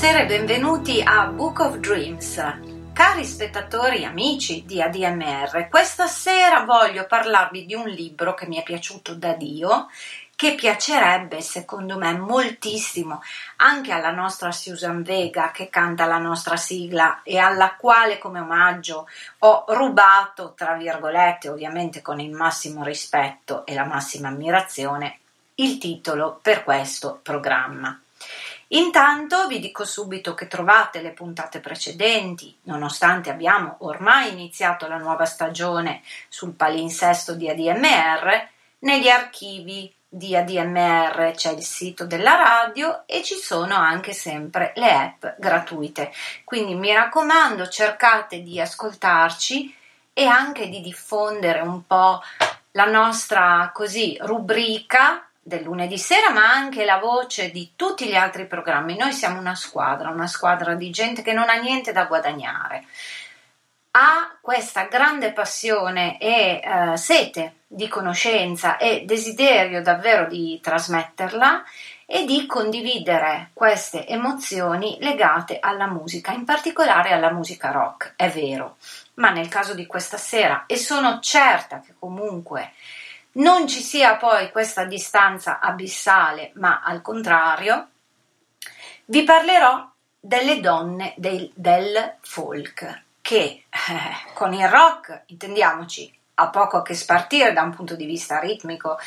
buonasera e benvenuti a Book of Dreams. Cari spettatori, amici di ADMR, questa sera voglio parlarvi di un libro che mi è piaciuto da Dio, che piacerebbe secondo me moltissimo anche alla nostra Susan Vega che canta la nostra sigla e alla quale come omaggio ho rubato, tra virgolette, ovviamente con il massimo rispetto e la massima ammirazione, il titolo per questo programma. Intanto vi dico subito che trovate le puntate precedenti, nonostante abbiamo ormai iniziato la nuova stagione sul palinsesto di ADMR, negli archivi di ADMR c'è il sito della radio e ci sono anche sempre le app gratuite. Quindi mi raccomando, cercate di ascoltarci e anche di diffondere un po' la nostra così rubrica del lunedì sera, ma anche la voce di tutti gli altri programmi. Noi siamo una squadra, una squadra di gente che non ha niente da guadagnare. Ha questa grande passione e eh, sete di conoscenza e desiderio davvero di trasmetterla e di condividere queste emozioni legate alla musica, in particolare alla musica rock, è vero. Ma nel caso di questa sera, e sono certa che comunque non ci sia poi questa distanza abissale, ma al contrario, vi parlerò delle donne del, del folk, che eh, con il rock, intendiamoci, ha poco a che spartire da un punto di vista ritmico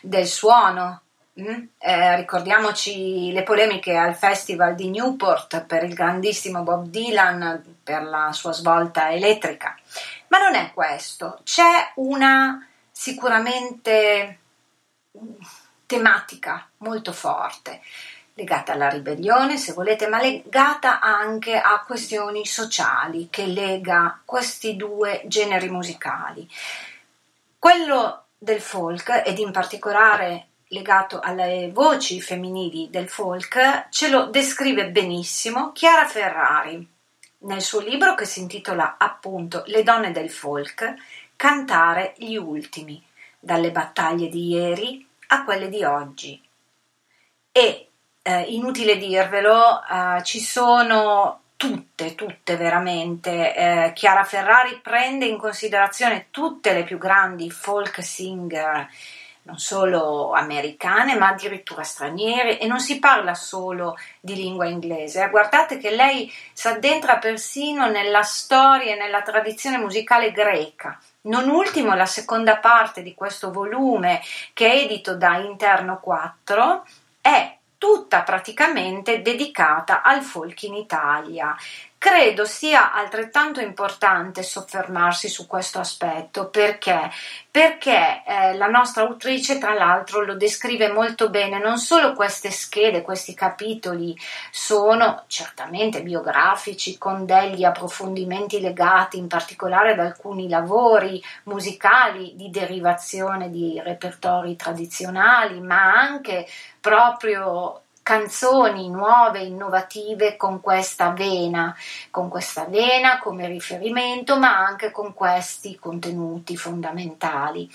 del suono. Mm? Eh, ricordiamoci le polemiche al festival di Newport per il grandissimo Bob Dylan per la sua svolta elettrica. Ma non è questo, c'è una sicuramente tematica molto forte, legata alla ribellione, se volete, ma legata anche a questioni sociali che lega questi due generi musicali. Quello del folk ed in particolare legato alle voci femminili del folk ce lo descrive benissimo Chiara Ferrari nel suo libro che si intitola appunto Le donne del folk cantare gli ultimi, dalle battaglie di ieri a quelle di oggi. E eh, inutile dirvelo, eh, ci sono tutte, tutte veramente. Eh, Chiara Ferrari prende in considerazione tutte le più grandi folk singer non solo americane ma addirittura straniere e non si parla solo di lingua inglese. Guardate che lei si addentra persino nella storia e nella tradizione musicale greca. Non ultimo la seconda parte di questo volume che è edito da Interno 4 è tutta praticamente dedicata al folk in Italia Credo sia altrettanto importante soffermarsi su questo aspetto. Perché, perché eh, la nostra autrice tra l'altro lo descrive molto bene, non solo queste schede, questi capitoli sono certamente biografici con degli approfondimenti legati in particolare ad alcuni lavori musicali di derivazione di repertori tradizionali, ma anche proprio canzoni nuove, innovative con questa vena, con questa vena come riferimento, ma anche con questi contenuti fondamentali.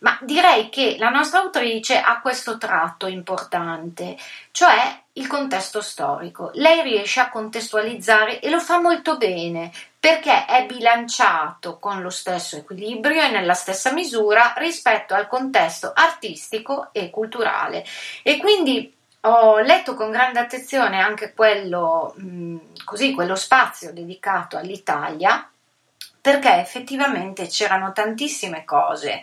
Ma direi che la nostra autrice ha questo tratto importante, cioè il contesto storico. Lei riesce a contestualizzare e lo fa molto bene perché è bilanciato con lo stesso equilibrio e nella stessa misura rispetto al contesto artistico e culturale. E quindi ho letto con grande attenzione anche quello, mh, così, quello spazio dedicato all'Italia perché effettivamente c'erano tantissime cose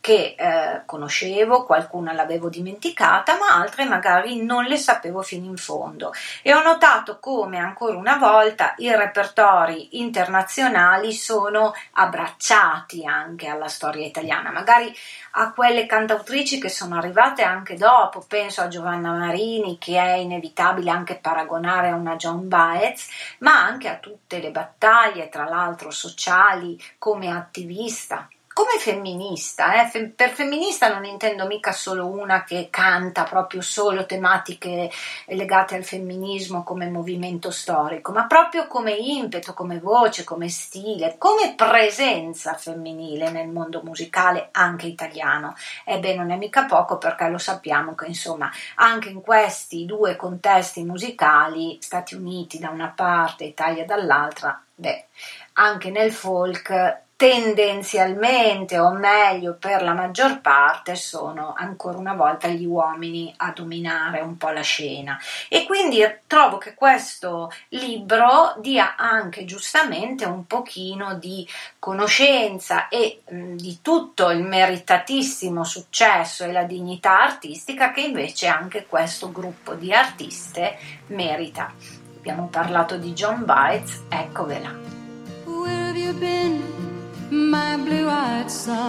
che eh, conoscevo, qualcuna l'avevo dimenticata, ma altre magari non le sapevo fino in fondo. E ho notato come ancora una volta i repertori internazionali sono abbracciati anche alla storia italiana, magari a quelle cantautrici che sono arrivate anche dopo, penso a Giovanna Marini, che è inevitabile anche paragonare a una John Baez, ma anche a tutte le battaglie, tra l'altro sociali, come attivista come femminista, eh, per femminista non intendo mica solo una che canta proprio solo tematiche legate al femminismo come movimento storico, ma proprio come impeto, come voce, come stile, come presenza femminile nel mondo musicale anche italiano. Ebbene, non è mica poco perché lo sappiamo che insomma anche in questi due contesti musicali, Stati Uniti da una parte, Italia dall'altra, beh, anche nel folk tendenzialmente o meglio per la maggior parte sono ancora una volta gli uomini a dominare un po' la scena e quindi trovo che questo libro dia anche giustamente un pochino di conoscenza e mh, di tutto il meritatissimo successo e la dignità artistica che invece anche questo gruppo di artiste merita. Abbiamo parlato di John Bites, eccovela. Where? My blue-eyed son.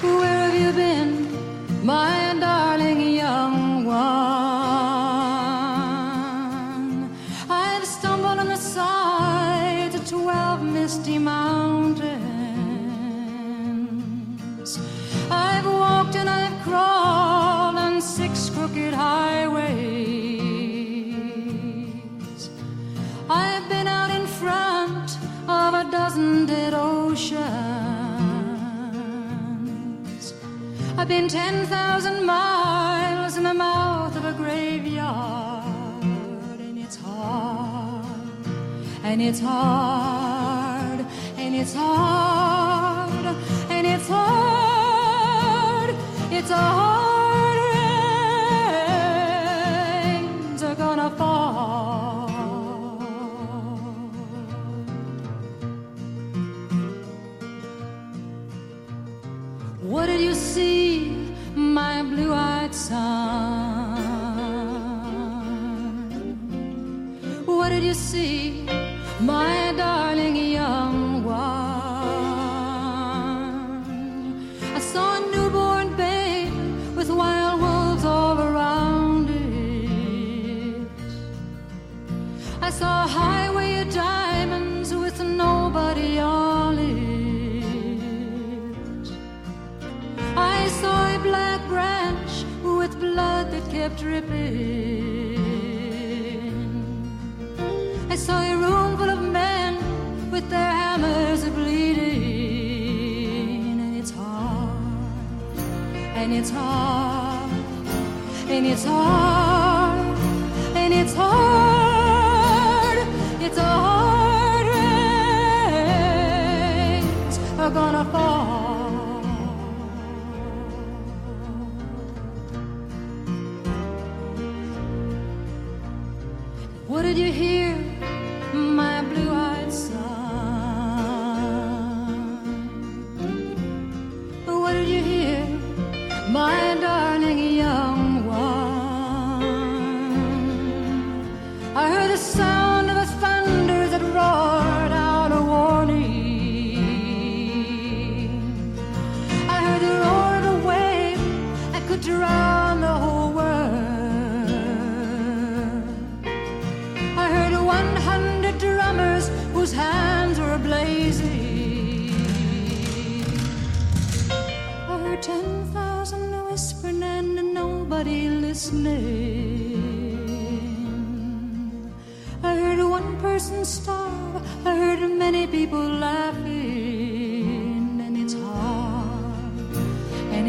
Where have you been, my darling young one? I've stumbled on the side of twelve misty mountains. I've walked and I've crawled on six crooked highways. I've been out in front of a dozen dead oceans. I've been 10,000 miles in the mouth of a graveyard, and it's hard, and it's hard, and it's hard, and it's hard, it's a hard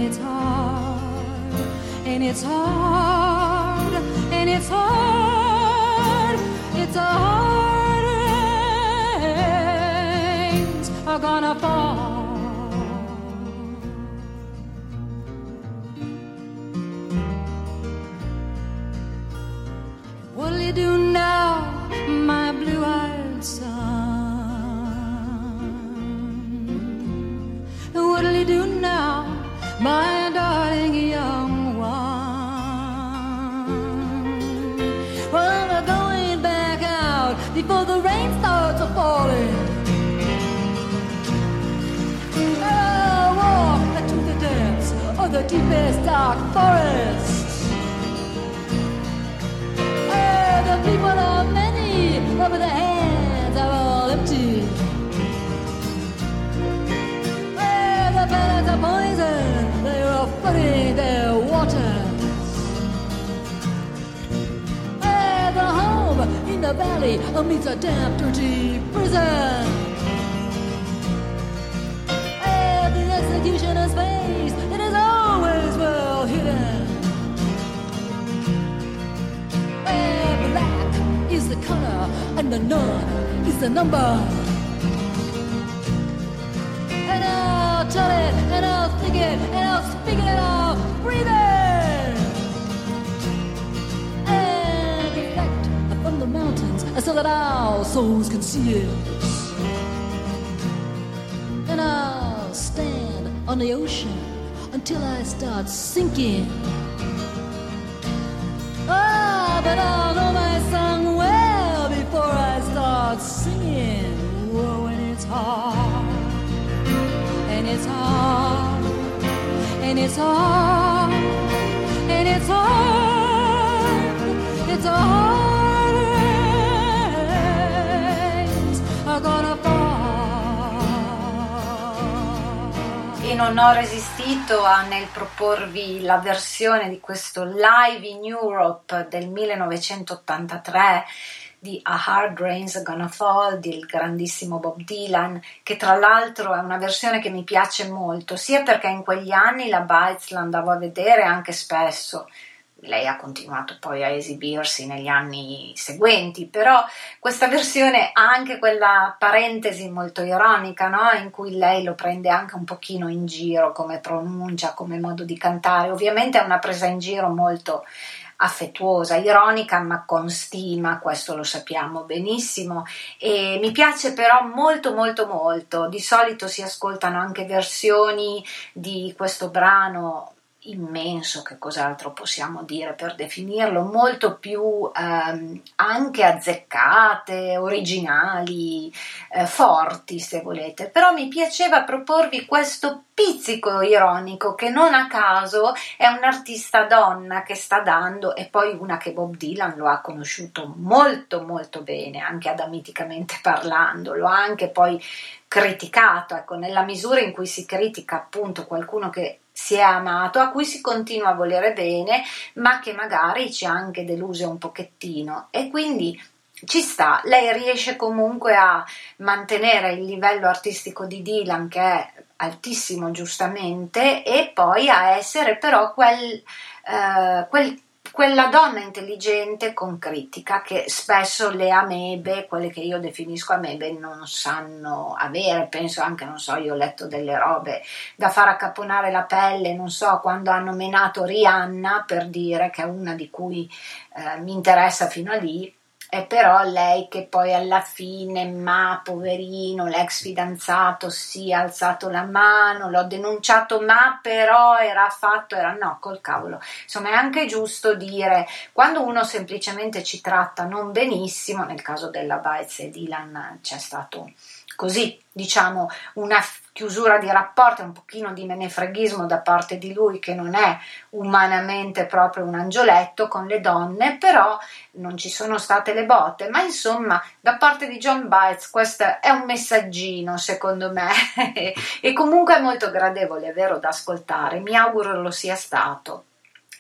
it's hard, and it's hard, and it's hard. It's a hard rains are gonna fall. What'll you do deepest dark forests. Oh, the people are many, but the hands are all empty. Oh, the birds are poison, they are flooding their waters. Oh, the home in the valley meets a damp, dirty prison. And the none is the number. And I'll tell it, and I'll think it, and I'll speak it, and I'll breathe it. And reflect from the mountains so that our souls can see it. And I'll stand on the ocean until I start sinking. Ah, but I'll start singing. Whoa, and it's hard, and it's hard, and it's hard, and it's hard, it's hard. Rains are gonna e non ho resistito a, nel proporvi la versione di questo Live in Europe del 1983 di A Hard Rain's Gonna Fall del grandissimo Bob Dylan, che tra l'altro è una versione che mi piace molto, sia perché in quegli anni la Bites la andavo a vedere anche spesso. Lei ha continuato poi a esibirsi negli anni seguenti, però questa versione ha anche quella parentesi molto ironica, no? in cui lei lo prende anche un pochino in giro come pronuncia, come modo di cantare. Ovviamente è una presa in giro molto affettuosa, ironica, ma con stima, questo lo sappiamo benissimo. E mi piace però molto molto molto. Di solito si ascoltano anche versioni di questo brano immenso, che cos'altro possiamo dire per definirlo, molto più ehm, anche azzeccate, originali, eh, forti se volete, però mi piaceva proporvi questo pizzico ironico che non a caso è un'artista donna che sta dando e poi una che Bob Dylan lo ha conosciuto molto molto bene, anche adamiticamente parlando, lo ha anche poi criticato, ecco, nella misura in cui si critica appunto qualcuno che si è amato, a cui si continua a volere bene, ma che magari ci ha anche deluse un pochettino. E quindi ci sta, lei riesce comunque a mantenere il livello artistico di Dylan che è altissimo giustamente e poi a essere però quel, eh, quel quella donna intelligente con critica che spesso le amebe, quelle che io definisco amebe, non sanno avere. Penso anche, non so, io ho letto delle robe da far accapponare la pelle, non so, quando hanno menato Rihanna per dire che è una di cui eh, mi interessa fino a lì è però lei che poi alla fine, ma poverino, l'ex fidanzato si è alzato la mano, l'ho denunciato, ma però era fatto, era no, col cavolo. Insomma, è anche giusto dire, quando uno semplicemente ci tratta non benissimo, nel caso della Baez e Dylan c'è stato così, diciamo, una chiusura di rapporti, un pochino di menefreghismo da parte di lui che non è umanamente proprio un angioletto con le donne, però non ci sono state le botte, ma insomma da parte di John Bites questo è un messaggino secondo me. E comunque è molto gradevole, è vero, da ascoltare, mi auguro lo sia stato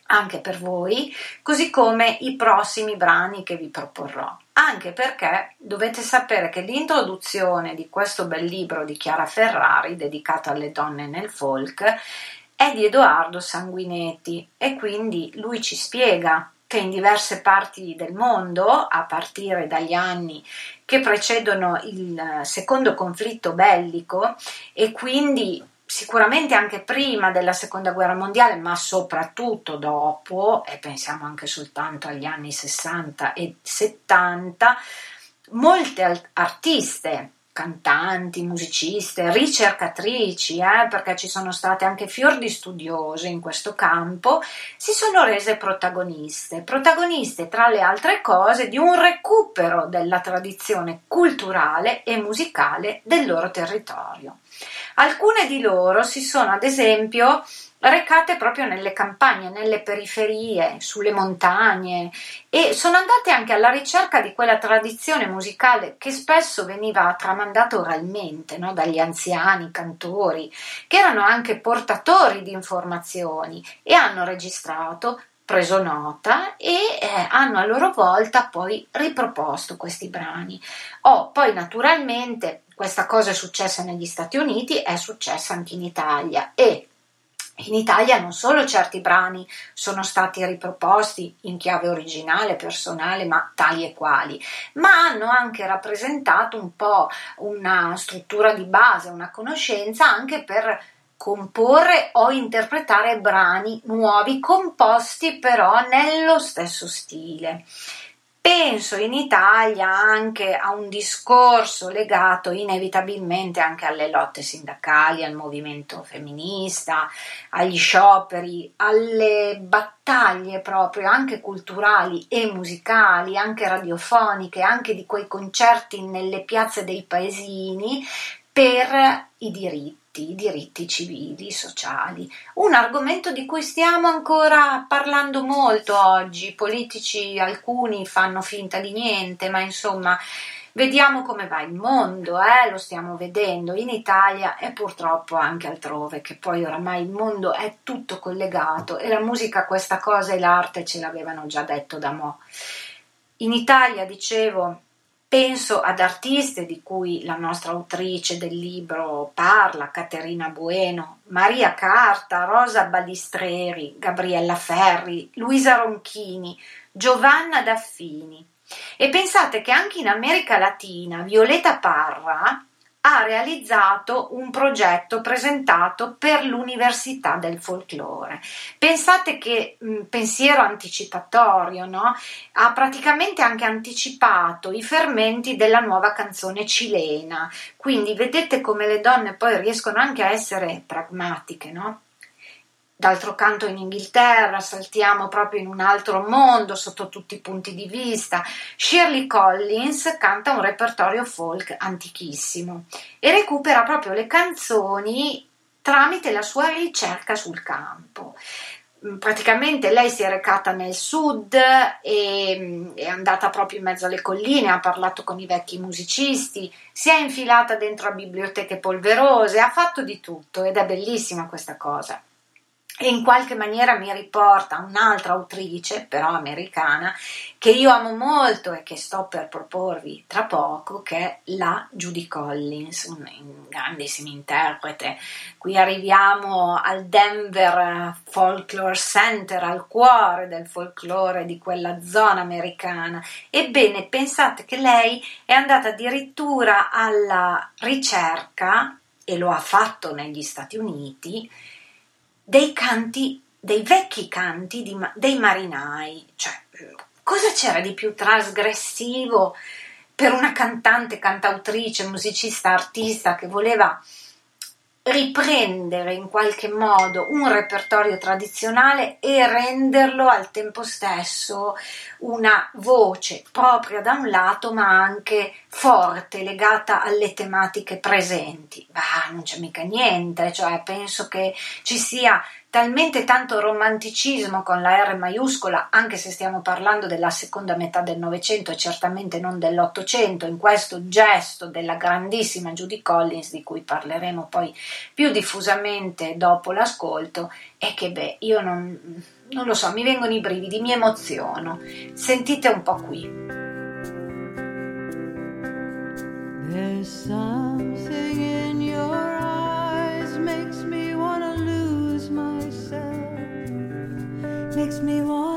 anche per voi, così come i prossimi brani che vi proporrò. Anche perché dovete sapere che l'introduzione di questo bel libro di Chiara Ferrari, dedicato alle donne nel folk, è di Edoardo Sanguinetti e quindi lui ci spiega che in diverse parti del mondo, a partire dagli anni che precedono il secondo conflitto bellico e quindi sicuramente anche prima della seconda guerra mondiale, ma soprattutto dopo, e pensiamo anche soltanto agli anni 60 e 70, molte artiste cantanti, musiciste, ricercatrici, eh, perché ci sono state anche fior di studiose in questo campo, si sono rese protagoniste, protagoniste tra le altre cose di un recupero della tradizione culturale e musicale del loro territorio. Alcune di loro si sono ad esempio recate proprio nelle campagne, nelle periferie, sulle montagne e sono andate anche alla ricerca di quella tradizione musicale che spesso veniva tramandata oralmente no? dagli anziani cantori, che erano anche portatori di informazioni e hanno registrato preso nota e eh, hanno a loro volta poi riproposto questi brani. Oh, poi naturalmente questa cosa è successa negli Stati Uniti, è successa anche in Italia e in Italia non solo certi brani sono stati riproposti in chiave originale, personale, ma tali e quali, ma hanno anche rappresentato un po' una struttura di base, una conoscenza anche per comporre o interpretare brani nuovi composti però nello stesso stile. Penso in Italia anche a un discorso legato inevitabilmente anche alle lotte sindacali, al movimento femminista, agli scioperi, alle battaglie proprio anche culturali e musicali, anche radiofoniche, anche di quei concerti nelle piazze dei paesini per i diritti diritti, diritti civili, sociali, un argomento di cui stiamo ancora parlando molto oggi. I politici alcuni fanno finta di niente, ma insomma vediamo come va il mondo, eh? lo stiamo vedendo in Italia e purtroppo anche altrove, che poi oramai il mondo è tutto collegato e la musica questa cosa e l'arte ce l'avevano già detto da mo'. In Italia, dicevo, Penso ad artiste di cui la nostra autrice del libro parla, Caterina Bueno, Maria Carta, Rosa Balistreri, Gabriella Ferri, Luisa Ronchini, Giovanna Daffini. E pensate che anche in America Latina Violeta Parra ha realizzato un progetto presentato per l'Università del Folklore. Pensate che mh, pensiero anticipatorio, no? Ha praticamente anche anticipato i fermenti della nuova canzone cilena. Quindi vedete come le donne poi riescono anche a essere pragmatiche, no? D'altro canto in Inghilterra saltiamo proprio in un altro mondo sotto tutti i punti di vista. Shirley Collins canta un repertorio folk antichissimo e recupera proprio le canzoni tramite la sua ricerca sul campo. Mm, praticamente lei si è recata nel sud e mm, è andata proprio in mezzo alle colline, ha parlato con i vecchi musicisti, si è infilata dentro a biblioteche polverose, ha fatto di tutto ed è bellissima questa cosa e in qualche maniera mi riporta un'altra autrice, però americana, che io amo molto e che sto per proporvi tra poco, che è la Judy Collins, un grandissimo interprete. Qui arriviamo al Denver Folklore Center, al cuore del folklore di quella zona americana. Ebbene, pensate che lei è andata addirittura alla ricerca, e lo ha fatto negli Stati Uniti, dei canti, dei vecchi canti di, dei marinai. Cioè, cosa c'era di più trasgressivo per una cantante, cantautrice, musicista, artista che voleva riprendere in qualche modo un repertorio tradizionale e renderlo al tempo stesso una voce propria da un lato ma anche forte legata alle tematiche presenti. Bah, non c'è mica niente, cioè penso che ci sia talmente tanto romanticismo con la R maiuscola, anche se stiamo parlando della seconda metà del Novecento e certamente non dell'Ottocento, in questo gesto della grandissima Judy Collins, di cui parleremo poi più diffusamente dopo l'ascolto, è che beh, io non, non lo so, mi vengono i brividi, mi emoziono. Sentite un po' qui. There's something in makes me wanna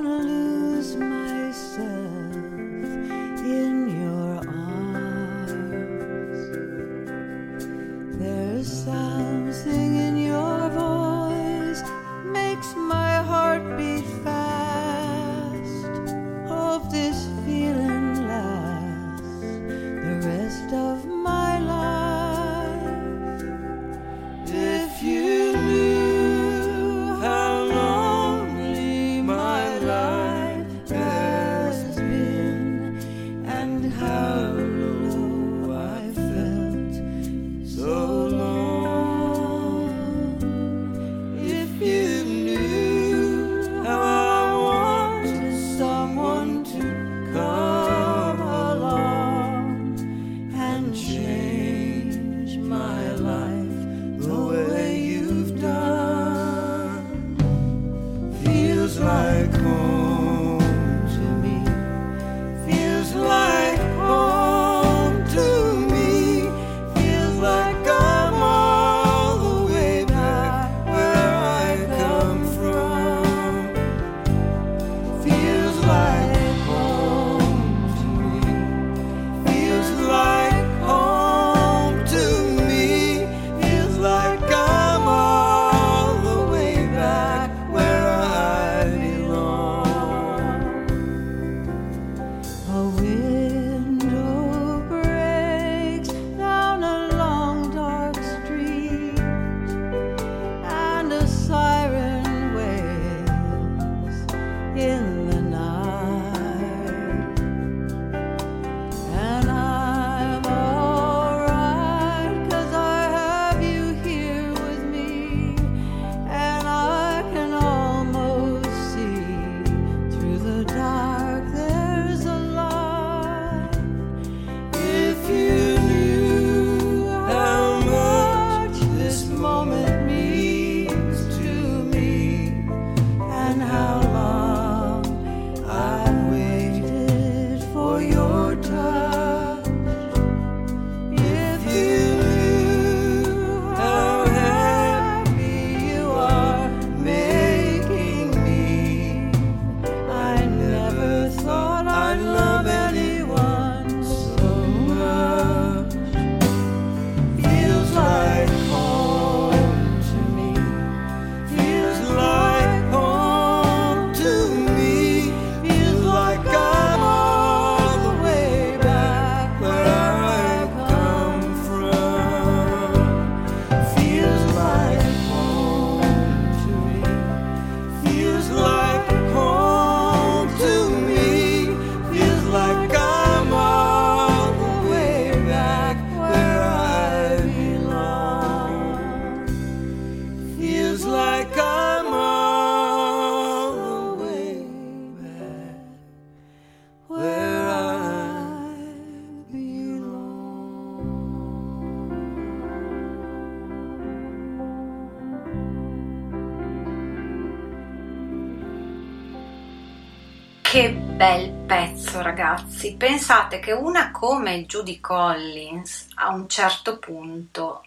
bel pezzo ragazzi, pensate che una come Judy Collins a un certo punto,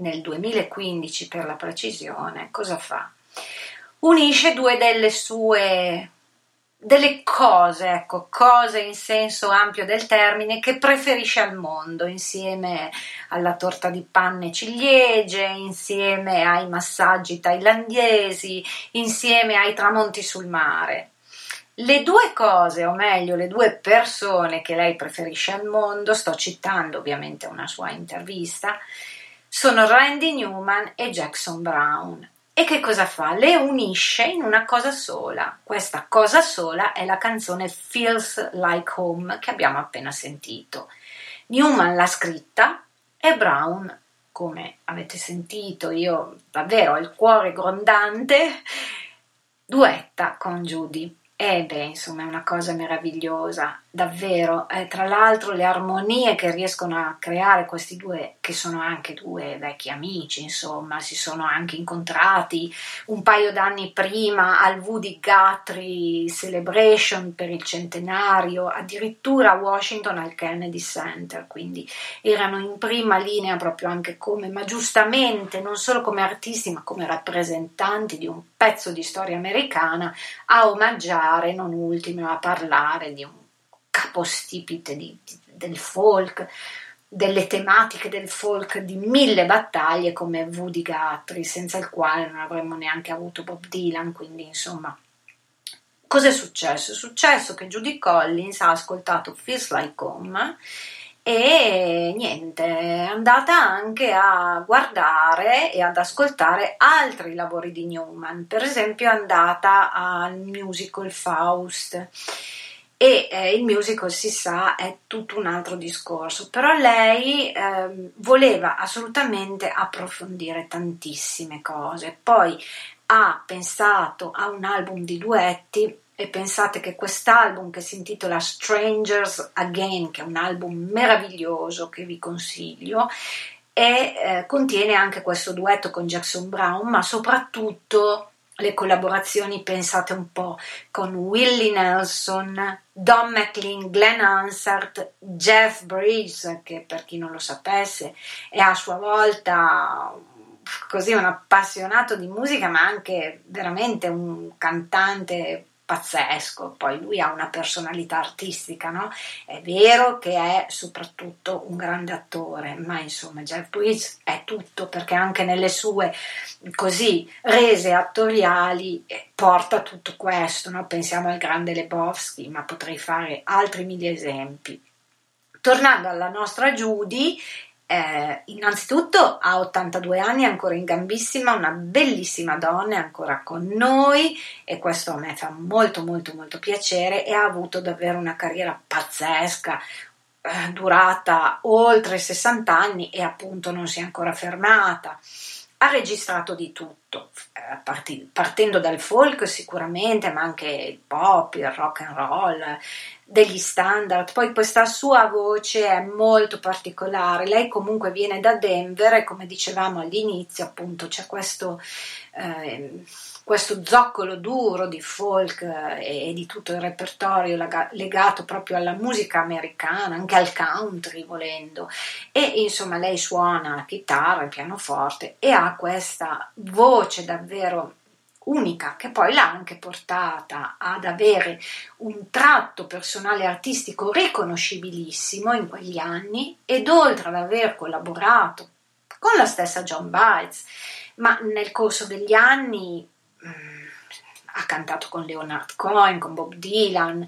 nel 2015 per la precisione, cosa fa? Unisce due delle sue delle cose, ecco, cose in senso ampio del termine che preferisce al mondo, insieme alla torta di panne ciliegie, insieme ai massaggi thailandesi, insieme ai tramonti sul mare. Le due cose, o meglio, le due persone che lei preferisce al mondo, sto citando ovviamente una sua intervista, sono Randy Newman e Jackson Brown. E che cosa fa? Le unisce in una cosa sola. Questa cosa sola è la canzone Feels Like Home che abbiamo appena sentito. Newman l'ha scritta e Brown, come avete sentito, io davvero ho il cuore grondante, duetta con Judy. E beh, insomma, è una cosa meravigliosa, davvero. Eh, tra l'altro, le armonie che riescono a creare questi due, che sono anche due vecchi amici, insomma, si sono anche incontrati un paio d'anni prima al Woody Guthrie Celebration per il centenario, addirittura a Washington al Kennedy Center, quindi erano in prima linea proprio anche come, ma giustamente, non solo come artisti, ma come rappresentanti di un pezzo di storia americana a omaggiare parlare, non ultimo, a parlare di un capostipite di, di, del folk, delle tematiche del folk di mille battaglie come Woody Guthrie, senza il quale non avremmo neanche avuto Bob Dylan, quindi insomma. Cos'è successo? È successo che Judy Collins ha ascoltato Feels Like Home e niente, è andata anche a guardare e ad ascoltare altri lavori di Newman, per esempio è andata al musical Faust. E eh, il musical si sa è tutto un altro discorso, però lei eh, voleva assolutamente approfondire tantissime cose, poi ha pensato a un album di duetti e pensate che quest'album che si intitola Strangers Again, che è un album meraviglioso che vi consiglio, e eh, contiene anche questo duetto con Jackson Brown, ma soprattutto le collaborazioni, pensate un po', con Willie Nelson, Don McLean, Glenn Hansard, Jeff Bridges, che per chi non lo sapesse è a sua volta così un appassionato di musica, ma anche veramente un cantante pazzesco, poi lui ha una personalità artistica, no? È vero che è soprattutto un grande attore, ma insomma Jeff Bridges è tutto perché anche nelle sue così rese attoriali eh, porta tutto questo, no? Pensiamo al grande Lebowski, ma potrei fare altri mille esempi. Tornando alla nostra Judy, eh, innanzitutto ha 82 anni, è ancora in gambissima, una bellissima donna, è ancora con noi e questo a me fa molto molto molto piacere e ha avuto davvero una carriera pazzesca, eh, durata oltre 60 anni e appunto non si è ancora fermata. Ha registrato di tutto, eh, partendo dal folk sicuramente, ma anche il pop, il rock and roll, degli standard. Poi questa sua voce è molto particolare. Lei comunque viene da Denver e come dicevamo all'inizio, appunto, c'è questo, eh, questo zoccolo duro di folk e, e, di tutto il repertorio lega, legato proprio alla musica americana, anche al country volendo. E insomma, lei suona la chitarra, il pianoforte e ha questa voce davvero unica che poi l'ha anche portata ad avere un tratto personale artistico riconoscibilissimo in quegli anni ed oltre ad aver collaborato con la stessa John Bites, ma nel corso degli anni mh, mm, ha cantato con Leonard Cohen, con Bob Dylan,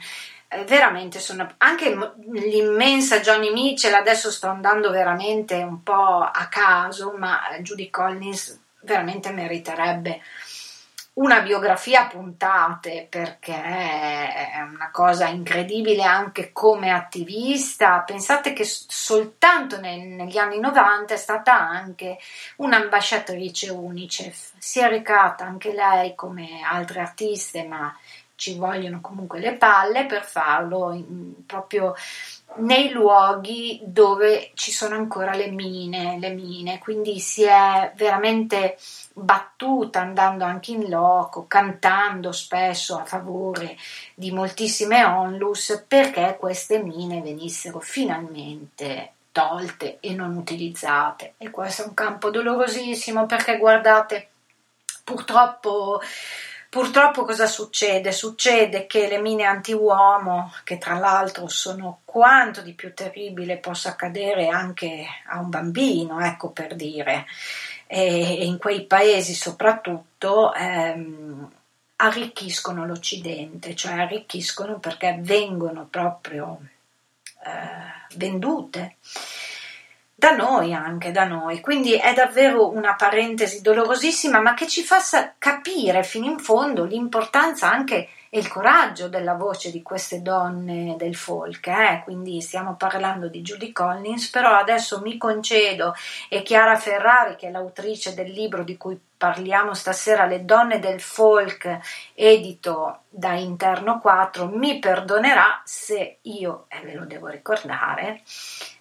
eh, veramente sono anche l'immensa Johnny Mitchell, adesso sto andando veramente un po' a caso, ma Judy Collins veramente meriterebbe una biografia a puntate perché è una cosa incredibile anche come attivista. Pensate che soltanto nel, negli anni 90 è stata anche un'ambasciatrice UNICEF. Si è recata anche lei come altre artiste, ma ci vogliono comunque le palle per farlo in, proprio nei luoghi dove ci sono ancora le mine, le mine, quindi si è veramente battuta andando anche in loco, cantando spesso a favore di moltissime onlus perché queste mine venissero finalmente tolte e non utilizzate. E questo è un campo dolorosissimo perché guardate, purtroppo Purtroppo cosa succede? Succede che le mine anti-uomo, che tra l'altro sono quanto di più terribile possa accadere anche a un bambino, ecco per dire, e in quei paesi soprattutto ehm, arricchiscono l'Occidente, cioè arricchiscono perché vengono proprio eh, vendute da noi anche, da noi. Quindi è davvero una parentesi dolorosissima, ma che ci fa capire fino in fondo l'importanza anche e il coraggio della voce di queste donne del folk. Eh? Quindi stiamo parlando di Judy Collins, però adesso mi concedo e Chiara Ferrari, che è l'autrice del libro di cui parliamo stasera, Le donne del folk, edito da Interno 4, mi perdonerà se io, e ve lo devo ricordare,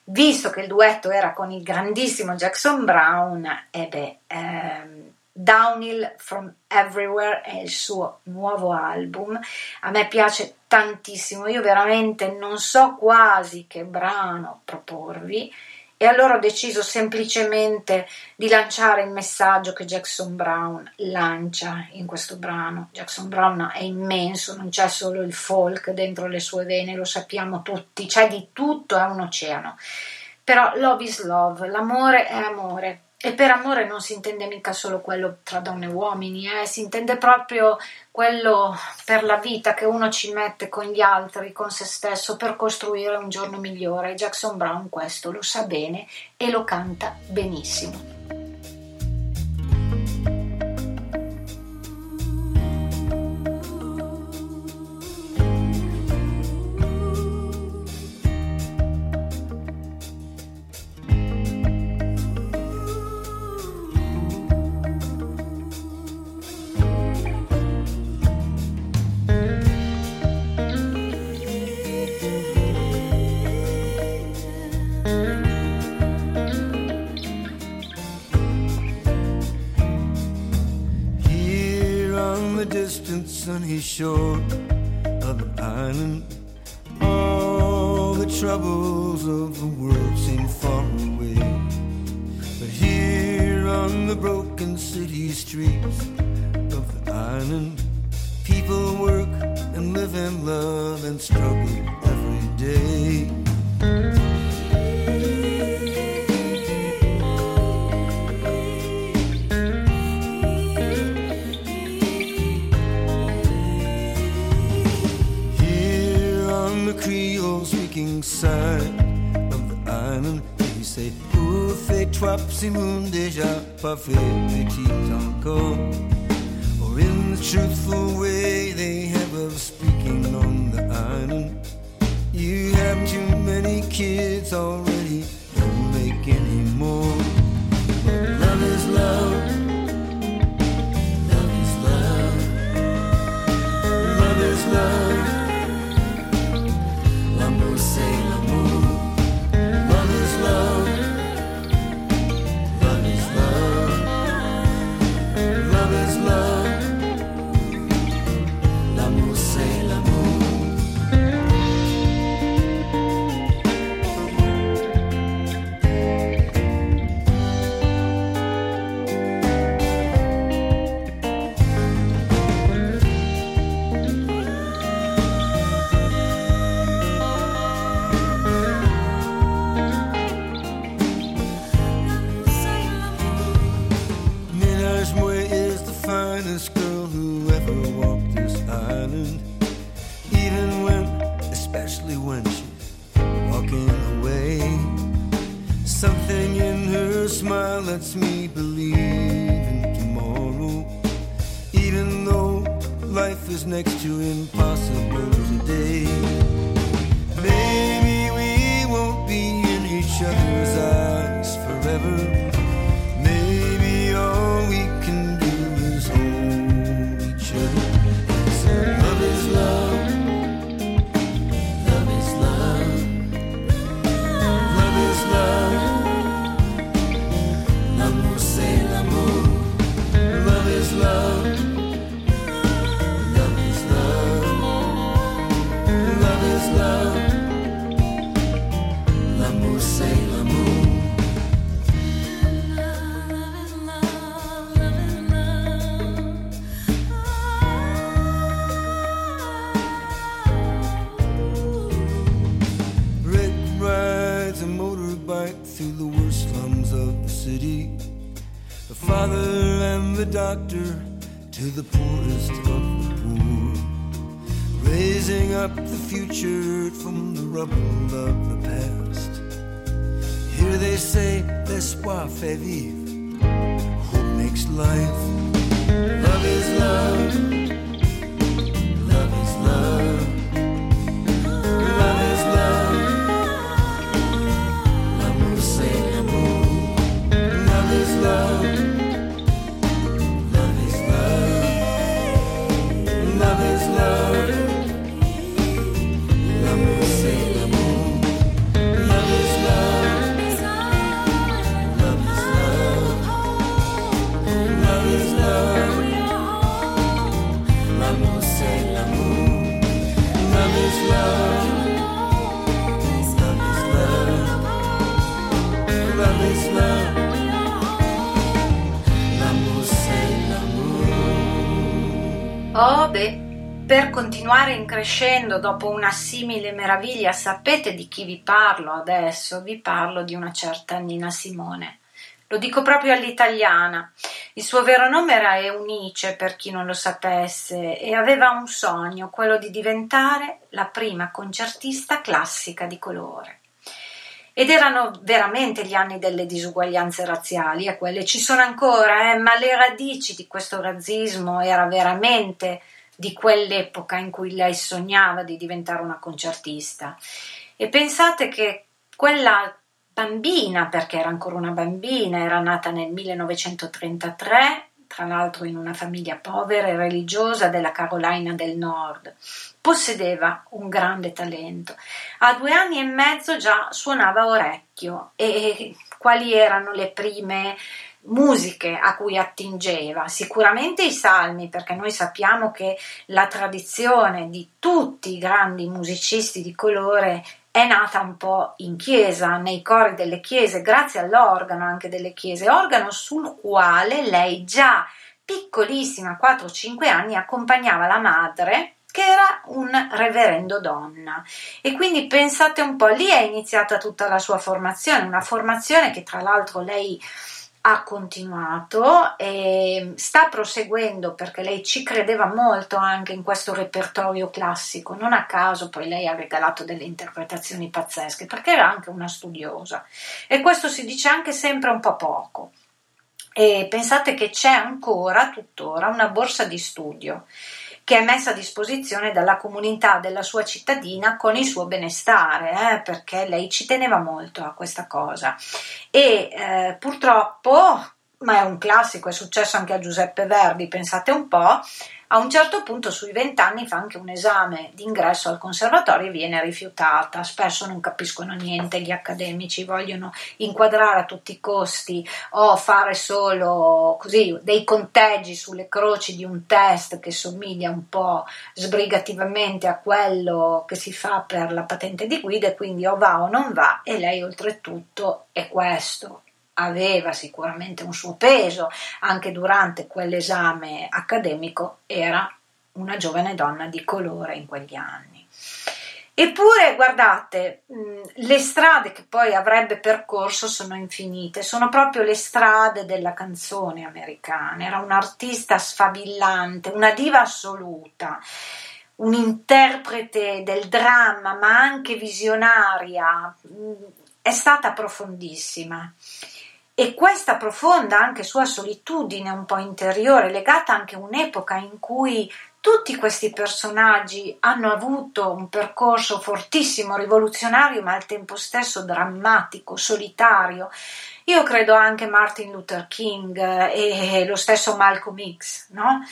visto che il duetto era con il grandissimo Jackson Brown, e beh, ehm, Downhill from Everywhere è il suo nuovo album. A me piace tantissimo, io veramente non so quasi che brano proporvi e allora ho deciso semplicemente di lanciare il messaggio che Jackson Brown lancia in questo brano. Jackson Brown è immenso, non c'è solo il folk dentro le sue vene, lo sappiamo tutti, c'è di tutto, è un oceano. Però love is love, l'amore è amore e per amore non si intende mica solo quello tra donne e uomini, eh? si intende proprio quello per la vita che uno ci mette con gli altri, con se stesso, per costruire un giorno migliore. Jackson Brown questo lo sa bene e lo canta benissimo. Sunny shore of an island. All the troubles of the world seem far away. But here on the broken city streets of the island, people work and live and love and struggle every day. Side of the island. They say, Où fait trois moon déjà pas fait petit encore. Or in the truthful way they have of speaking on the island. You have too many kids already, father and the doctor to the poorest of the poor. Raising up the future from the rubble of the past. Here they say, l'espoir fait vivre. Hope makes life. Love is love. Love beh, per continuare in crescendo dopo una simile meraviglia, sapete di chi vi parlo adesso? Vi parlo di una certa Nina Simone. Lo dico proprio all'italiana. Il suo vero nome era Eunice, per chi non lo sapesse, e aveva un sogno, quello di diventare la prima concertista classica di colore. Ed erano veramente gli anni delle disuguaglianze razziali, e quelle ci sono ancora, eh, ma le radici di questo razzismo era veramente di quell'epoca in cui lei sognava di diventare una concertista. E pensate che quella bambina, perché era ancora una bambina, era nata nel 1933, tra l'altro in una famiglia povera e religiosa della Carolina del Nord. Possedeva un grande talento. A due anni e mezzo già suonava orecchio e quali erano le prime musiche a cui attingeva? Sicuramente i salmi, perché noi sappiamo che la tradizione di tutti i grandi musicisti di colore è nata un po' in chiesa, nei cori delle chiese, grazie all'organo anche delle chiese, organo sul quale lei già piccolissima, 4-5 anni, accompagnava la madre che era un reverendo donna e quindi pensate un po' lì è iniziata tutta la sua formazione una formazione che tra l'altro lei ha continuato e sta proseguendo perché lei ci credeva molto anche in questo repertorio classico. Non a caso poi lei ha regalato delle interpretazioni pazzesche perché era anche una studiosa e questo si dice anche sempre un po' poco. E pensate che c'è ancora tuttora una borsa di studio che è messa a disposizione dalla comunità della sua cittadina con il suo benestare, eh, perché lei ci teneva molto a questa cosa. E eh, purtroppo, ma è un classico, è successo anche a Giuseppe Verdi, pensate un po', a un certo punto sui vent'anni fa anche un esame d'ingresso al conservatorio e viene rifiutata. Spesso non capiscono niente gli accademici, vogliono inquadrare a tutti i costi o fare solo così dei conteggi sulle croci di un test che somiglia un po' sbrigativamente a quello che si fa per la patente di guida quindi o va o non va e lei oltretutto è questo aveva sicuramente un suo peso anche durante quell'esame accademico, era una giovane donna di colore in quegli anni. Eppure, guardate, le strade che poi avrebbe percorso sono infinite, sono proprio le strade della canzone americana. Era un'artista sfavillante, una diva assoluta, un interprete del dramma, ma anche visionaria. È stata profondissima. E questa profonda anche sua solitudine un po' interiore, legata anche a un'epoca in cui tutti questi personaggi hanno avuto un percorso fortissimo, rivoluzionario, ma al tempo stesso drammatico, solitario. Io credo anche Martin Luther King e lo stesso Malcolm X, no?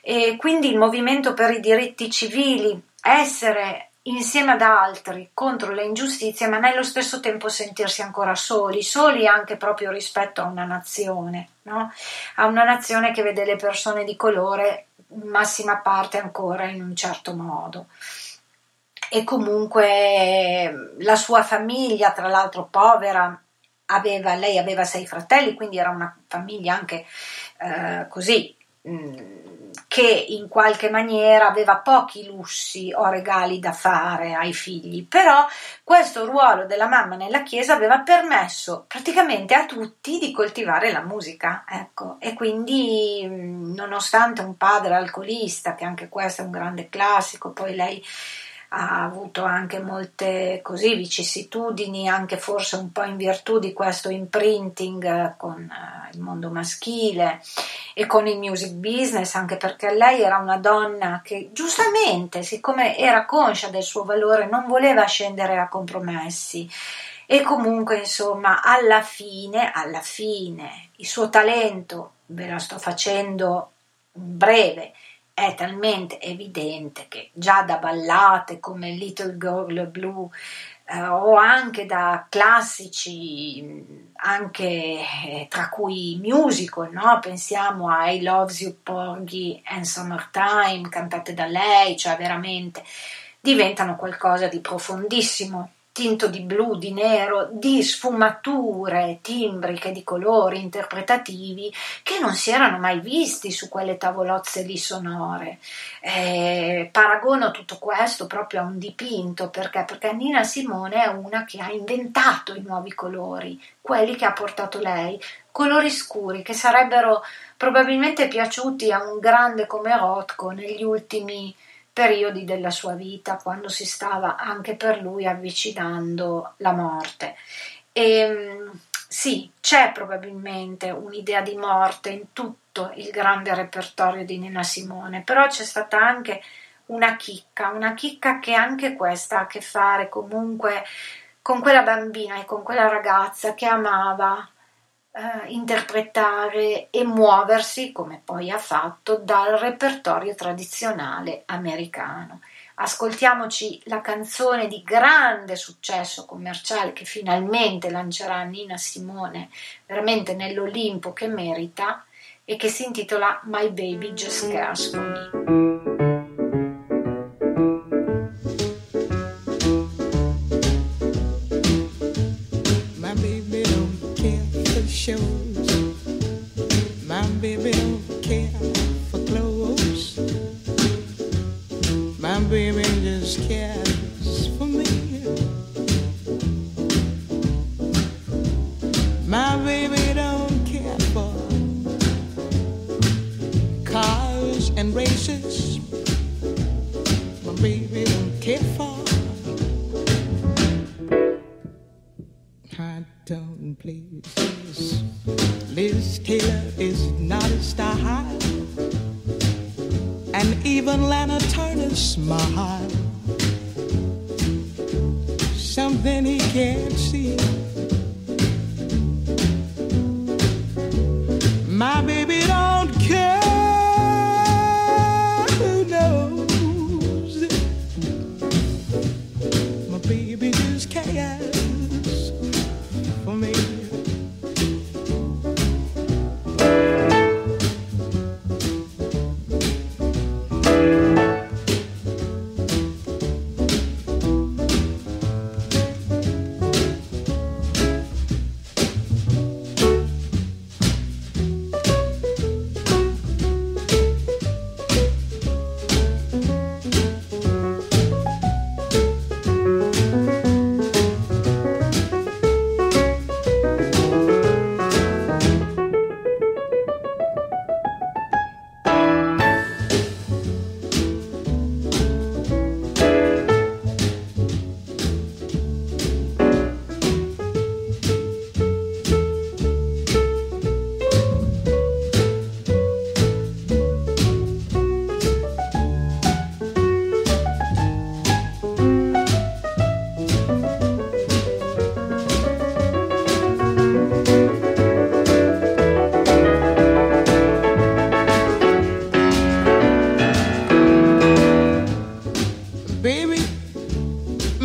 E quindi il movimento per i diritti civili, essere insieme ad altri contro le ingiustizie, ma nello stesso tempo sentirsi ancora soli, soli anche proprio rispetto a una nazione, no? a una nazione che vede le persone di colore in massima parte ancora in un certo modo. E comunque la sua famiglia, tra l'altro povera, aveva, lei aveva sei fratelli, quindi era una famiglia anche eh, così mm, che in qualche maniera aveva pochi lussi o regali da fare ai figli, però questo ruolo della mamma nella chiesa aveva permesso praticamente a tutti di coltivare la musica, ecco, e quindi nonostante un padre alcolista, che anche questo è un grande classico, poi lei ha avuto anche molte così vicissitudini, anche forse un po' in virtù di questo imprinting con eh, il mondo maschile e con il music business, anche perché lei era una donna che giustamente, siccome era conscia del suo valore, non voleva scendere a compromessi. E comunque, insomma, alla fine, alla fine, il suo talento, ve la sto facendo breve, è talmente evidente che già da ballate come Little Girl Blue eh, o anche da classici, anche eh, tra cui musical, no? pensiamo a I Love You Porgy and Summertime, cantate da lei, cioè veramente diventano qualcosa di profondissimo tinto di blu, di nero, di sfumature timbriche, di colori interpretativi che non si erano mai visti su quelle tavolozze lì sonore. Eh, paragono tutto questo proprio a un dipinto perché? perché Nina Simone è una che ha inventato i nuovi colori, quelli che ha portato lei, colori scuri che sarebbero probabilmente piaciuti a un grande come Rothko negli ultimi periodi della sua vita, quando si stava anche per lui avvicinando la morte. E, ehm, sì, c'è probabilmente un'idea di morte in tutto il grande repertorio di Nina Simone, però c'è stata anche una chicca, una chicca che anche questa ha a che fare comunque con quella bambina e con quella ragazza che amava eh, interpretare e muoversi, come poi ha fatto, dal repertorio tradizionale americano. Ascoltiamoci la canzone di grande successo commerciale che finalmente lancerà Nina Simone veramente nell'Olimpo che merita e che si intitola My Baby Just Cares for Me.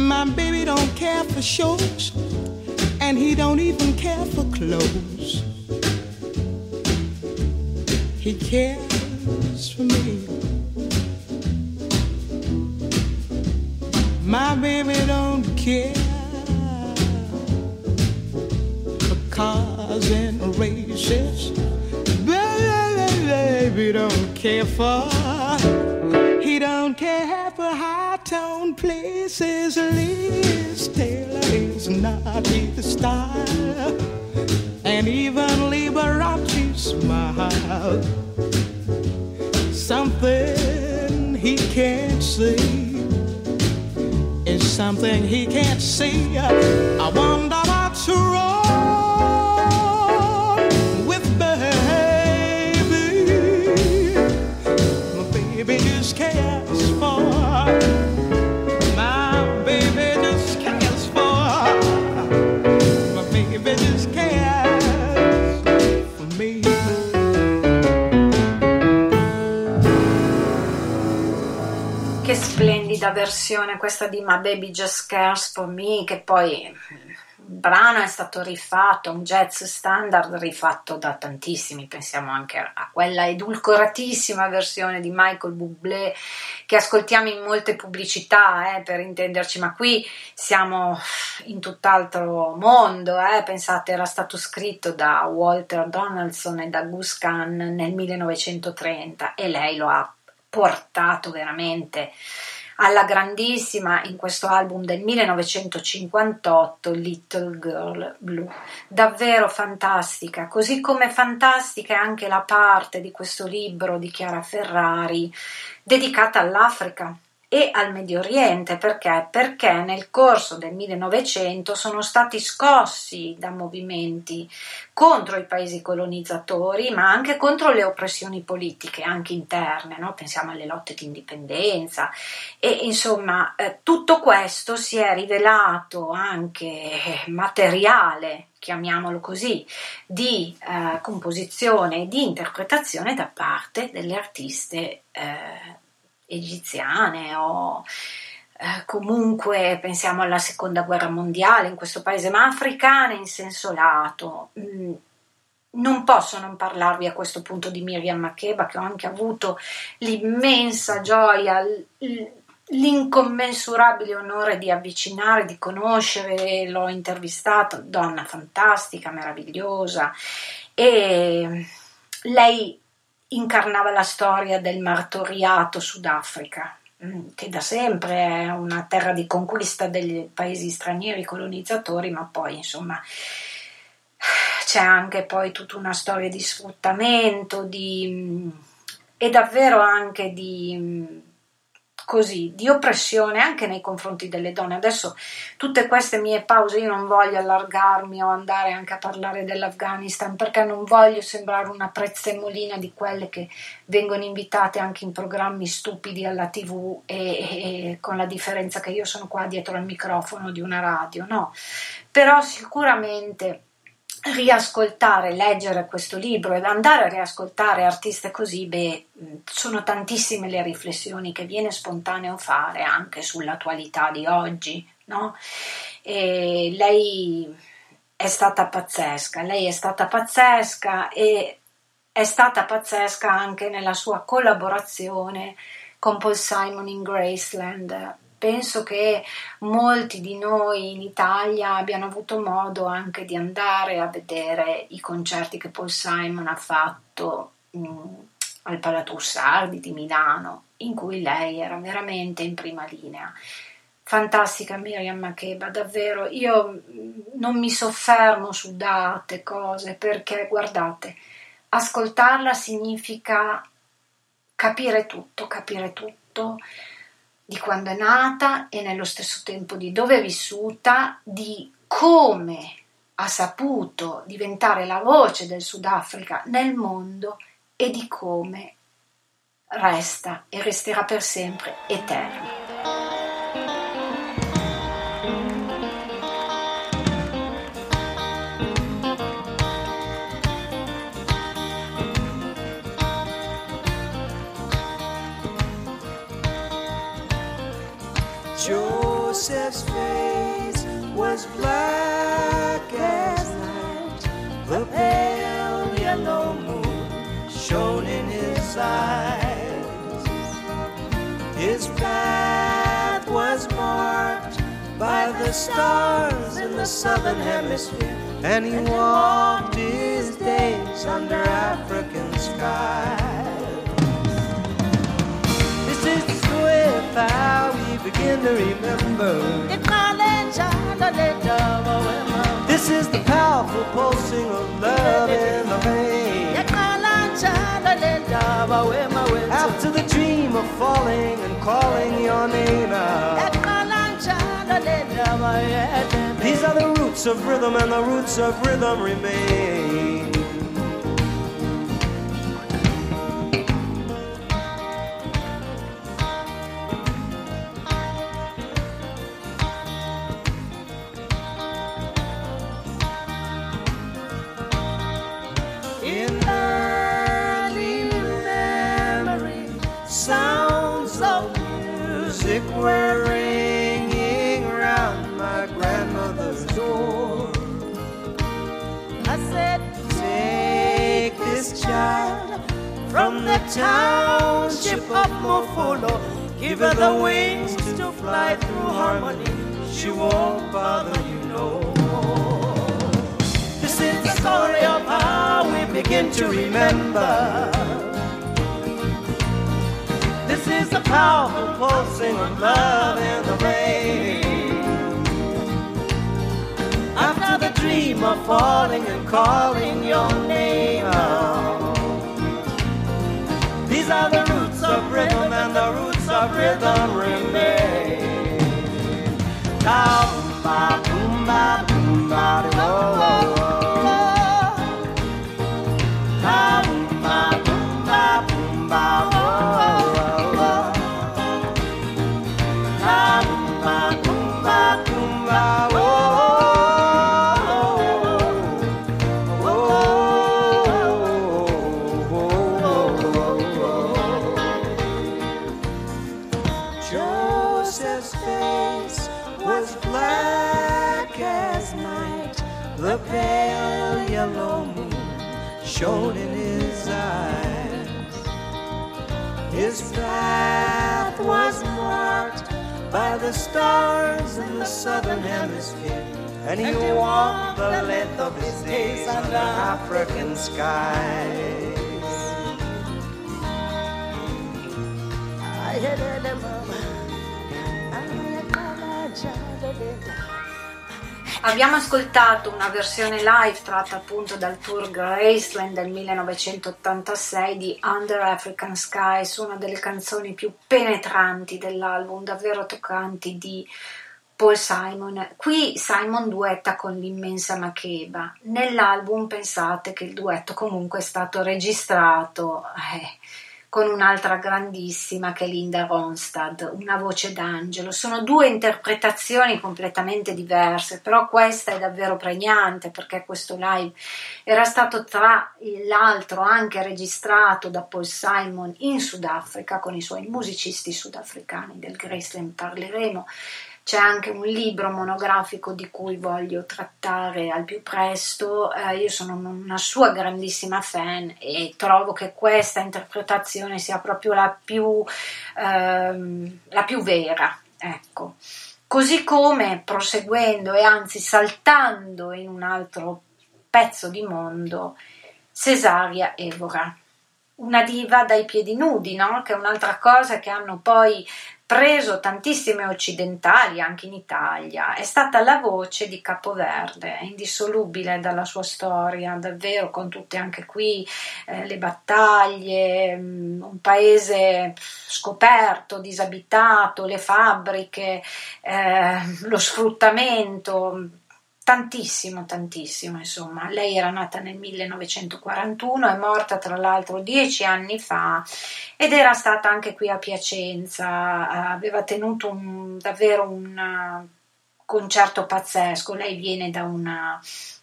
My baby don't care for shows, and he don't even care for clothes. He cares for me. My baby don't care for cars and races. Baby don't care for. He don't care for high tone play places. Liz Taylor is not his style, and even Liberace smile. Something he can't see is something he can't see. I wonder what's wrong with baby. My baby just cares for. Splendida versione questa di My Baby Just Cares for Me, che poi il brano è stato rifatto, un jazz standard rifatto da tantissimi, pensiamo anche a quella edulcoratissima versione di Michael Bublé che ascoltiamo in molte pubblicità, eh, per intenderci, ma qui siamo in tutt'altro mondo, eh. pensate era stato scritto da Walter Donaldson e da Gus Kahn nel 1930 e lei lo ha portato veramente alla grandissima in questo album del 1958 Little Girl Blue. Davvero fantastica così come fantastica è anche la parte di questo libro di Chiara Ferrari dedicata all'Africa e al Medio Oriente perché? Perché nel corso del 1900 sono stati scossi da movimenti contro i paesi colonizzatori, ma anche contro le oppressioni politiche, anche interne, no? pensiamo alle lotte di indipendenza e insomma eh, tutto questo si è rivelato anche materiale chiamiamolo così, di eh, composizione e di interpretazione da parte delle artiste eh, egiziane o eh, comunque pensiamo alla seconda guerra mondiale in questo paese, ma africane in senso lato. Mm, non posso non parlarvi a questo punto di Miriam Makeba, che ho anche avuto l'immensa gioia, l'incommensurabile onore di avvicinare, di conoscere, l'ho intervistata, donna fantastica, meravigliosa, e lei incarnava la storia del martoriato Sudafrica, mm, che da sempre è una terra di conquista dei paesi stranieri colonizzatori, ma poi insomma c'è anche poi tutta una storia di sfruttamento di, e davvero anche di così di oppressione anche nei confronti delle donne. Adesso tutte queste mie pause io non voglio allargarmi o andare anche a parlare dell'Afghanistan perché non voglio sembrare una prezzemolina di quelle che vengono invitate anche in programmi stupidi alla TV e, e con la differenza che io sono qua dietro al microfono di una radio, no. Però sicuramente riascoltare, leggere questo libro ed andare a riascoltare artiste così, beh, sono tantissime le riflessioni che viene spontaneo fare anche sull'attualità di oggi, no? E lei è stata pazzesca, lei è stata pazzesca e è stata pazzesca anche nella sua collaborazione con Paul Simon in Graceland penso che molti di noi in Italia abbiano avuto modo anche di andare a vedere i concerti che Paul Simon ha fatto mh, mm, al Palatussardi di Milano, in cui lei era veramente in prima linea. Fantastica Miriam Makeba, davvero. Io non mi soffermo su date, cose, perché guardate, ascoltarla significa capire tutto, capire tutto di quando è nata e nello stesso tempo di dove è vissuta, di come ha saputo diventare la voce del Sudafrica nel mondo e di come resta e resterà per sempre eterna. the stars in the southern hemisphere. And he walked his days under African skies. This is with how we begin to remember. This is the powerful pulsing of love in the vein. After the dream of falling and calling your name out. These are the roots of rhythm, and the roots of rhythm remain. Township of Mofolo. Give her the wings to fly through harmony. She won't bother you no more. This is the story of how we begin to remember. This is the powerful pulsing of love in the rain. After the dream of falling and calling your name. These are the roots of rhythm and the roots of rhythm remain. Ba, boom, ba, boom, ba, do, oh, the stars in the southern hemisphere. And he walked the length of his days under African skies. Abbiamo ascoltato una versione live tratta appunto dal tour Graceland del 1986 di Under African Skies, una delle canzoni più penetranti dell'album, davvero toccanti di Paul Simon. Qui Simon duetta con l'immensa Makeba. Nell'album pensate che il duetto comunque è stato registrato eh, con un'altra grandissima che è Linda Ronstadt, una voce d'angelo. Sono due interpretazioni completamente diverse, però questa è davvero pregnante perché questo live era stato tra l'altro anche registrato da Paul Simon in Sudafrica con i suoi musicisti sudafricani del Graceland parleremo. C'è anche un libro monografico di cui voglio trattare al più presto. Eh, io sono una sua grandissima fan e trovo che questa interpretazione sia proprio la più, ehm, la più vera. Ecco. Così come proseguendo e anzi saltando in un altro pezzo di mondo, Cesaria Evora una diva dai piedi nudi, no? che è un'altra cosa che hanno poi preso tantissime occidentali anche in Italia, è stata la voce di Capoverde, indissolubile dalla sua storia, davvero con tutte anche qui eh, le battaglie, un paese scoperto, disabitato, le fabbriche, eh, lo sfruttamento, tantissimo, tantissimo, insomma. Lei era nata nel 1941, è morta tra l'altro dieci anni fa ed era stata anche qui a Piacenza, aveva tenuto un, davvero un concerto pazzesco. Lei viene da una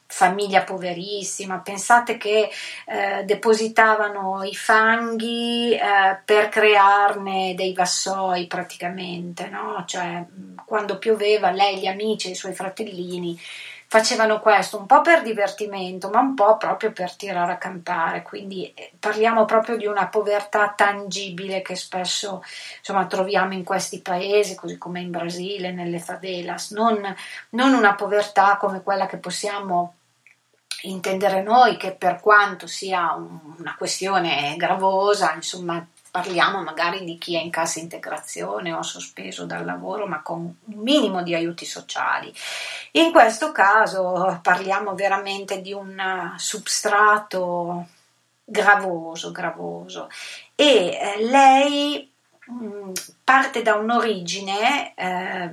famiglia poverissima, pensate che eh, depositavano i fanghi eh, per crearne dei vassoi praticamente, no? cioè quando pioveva lei, gli amici e i suoi fratellini facevano questo un po' per divertimento, ma un po' proprio per tirare a campare. Quindi eh, parliamo proprio di una povertà tangibile che spesso insomma, troviamo in questi paesi, così come in Brasile, nelle favelas, non, non una povertà come quella che possiamo intendere noi, che per quanto sia un, una questione gravosa, insomma, parliamo magari di chi è in cassa integrazione o sospeso dal lavoro ma con un minimo di aiuti sociali. In questo caso parliamo veramente di un substrato gravoso, gravoso e eh, lei mh, mm, parte da un'origine eh,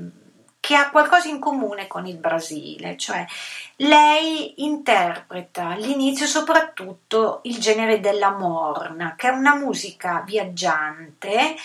che ha qualcosa in comune con il Brasile, cioè lei interpreta all'inizio soprattutto il genere della morna, che è una musica viaggiante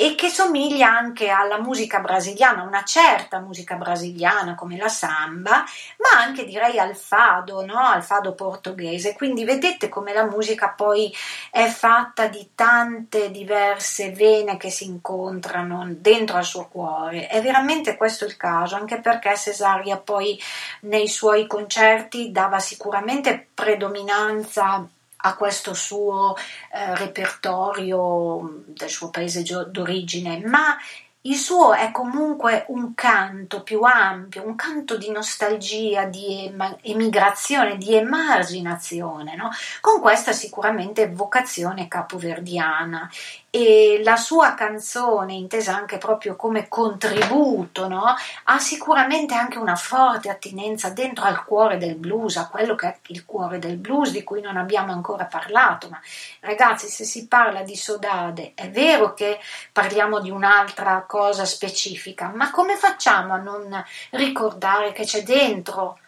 e che somiglia anche alla musica brasiliana, una certa musica brasiliana come la samba, ma anche direi al fado, no? al fado portoghese. Quindi vedete come la musica poi è fatta di tante diverse vene che si incontrano dentro al suo cuore. È veramente questo il caso, anche perché Cesaria poi nei suoi concerti dava sicuramente predominanza a questo suo eh, repertorio del suo paese d'origine, ma il suo è comunque un canto più ampio, un canto di nostalgia, di emigrazione, di emarginazione, no? con questa sicuramente vocazione capoverdiana e la sua canzone, intesa anche proprio come contributo, no? ha sicuramente anche una forte attinenza dentro al cuore del blues, a quello che è il cuore del blues di cui non abbiamo ancora parlato. Ma ragazzi, se si parla di Sodade, è vero che parliamo di un'altra cosa specifica, ma come facciamo a non ricordare che c'è dentro?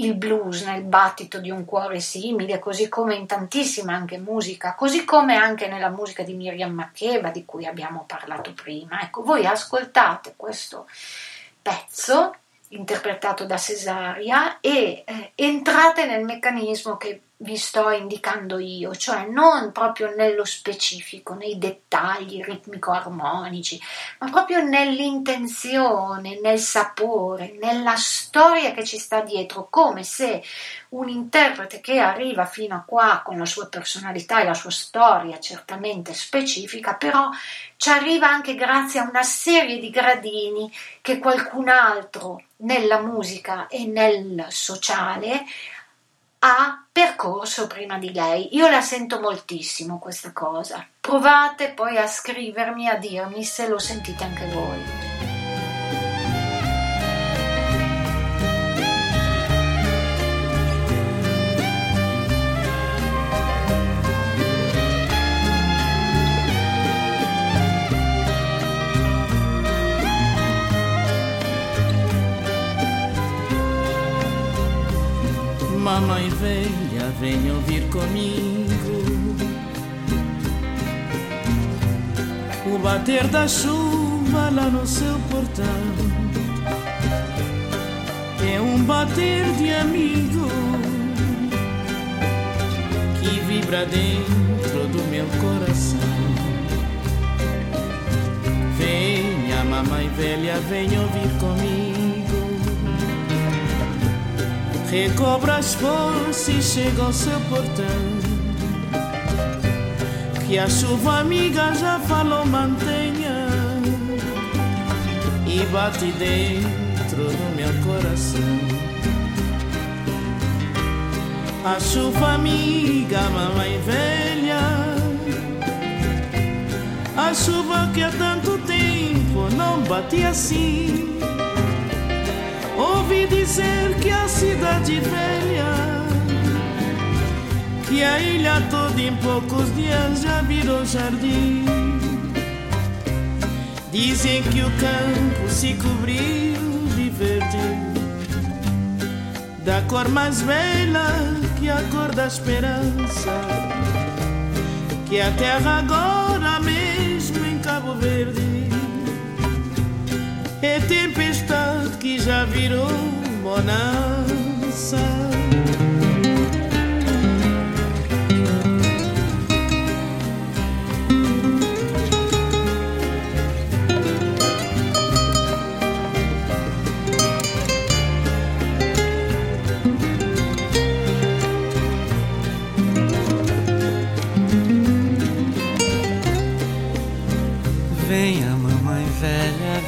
Il blues nel battito di un cuore simile, così come in tantissima anche musica, così come anche nella musica di Miriam Makeba di cui abbiamo parlato prima. Ecco, voi ascoltate questo pezzo interpretato da Cesaria e eh, entrate nel meccanismo che vi sto indicando io, cioè non proprio nello specifico, nei dettagli ritmico-armonici, ma proprio nell'intenzione, nel sapore, nella storia che ci sta dietro, come se un interprete che arriva fino a qua con la sua personalità e la sua storia certamente specifica, però ci arriva anche grazie a una serie di gradini che qualcun altro nella musica e nel sociale ha percorso prima di lei. Io la sento moltissimo questa cosa. Provate poi a scrivermi, a dirmi se lo sentite anche voi. Velha, vem ouvir comigo. O bater da chuva lá no seu portão É um bater de amigo Que vibra dentro do meu coração. Venha, mamãe velha, vem ouvir comigo recobra as forças e chega ao seu portão. Que a chuva amiga já falou, mantenha e bate dentro do meu coração. A chuva amiga, mamãe velha, a chuva que há tanto tempo não bate assim Ouvi dizer que a cidade que a ilha toda em poucos dias já virou jardim. Dizem que o campo se cobriu de verde, da cor mais bela que a cor da esperança, que a terra agora mesmo em Cabo Verde é tempestade que já virou bonança.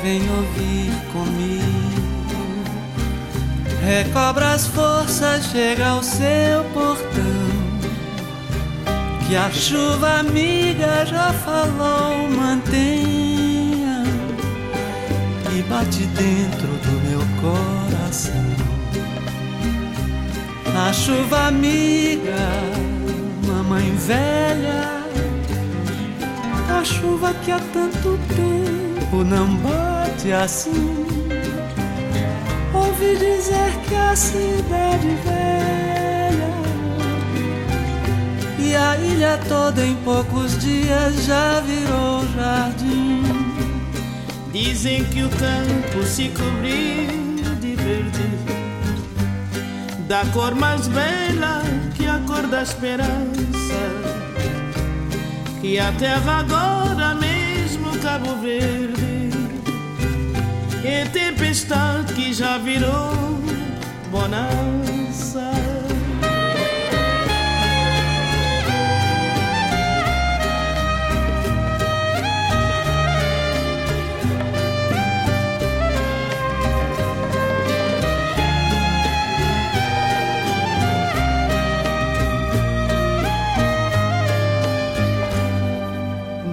Vem ouvir comigo. Recobra as forças, chega ao seu portão. que a chuva amiga já falou, mantenha e bate dentro do meu coração. A chuva amiga, mamãe velha, a chuva que há tanto tempo não bate assim. Ouvi dizer que a cidade velha e a ilha toda em poucos dias já virou jardim. Dizem que o campo se cobriu de verde, da cor mais bela que a cor da esperança. Que a terra agora mesmo Cabo Verde é tempestade que já virou bonança.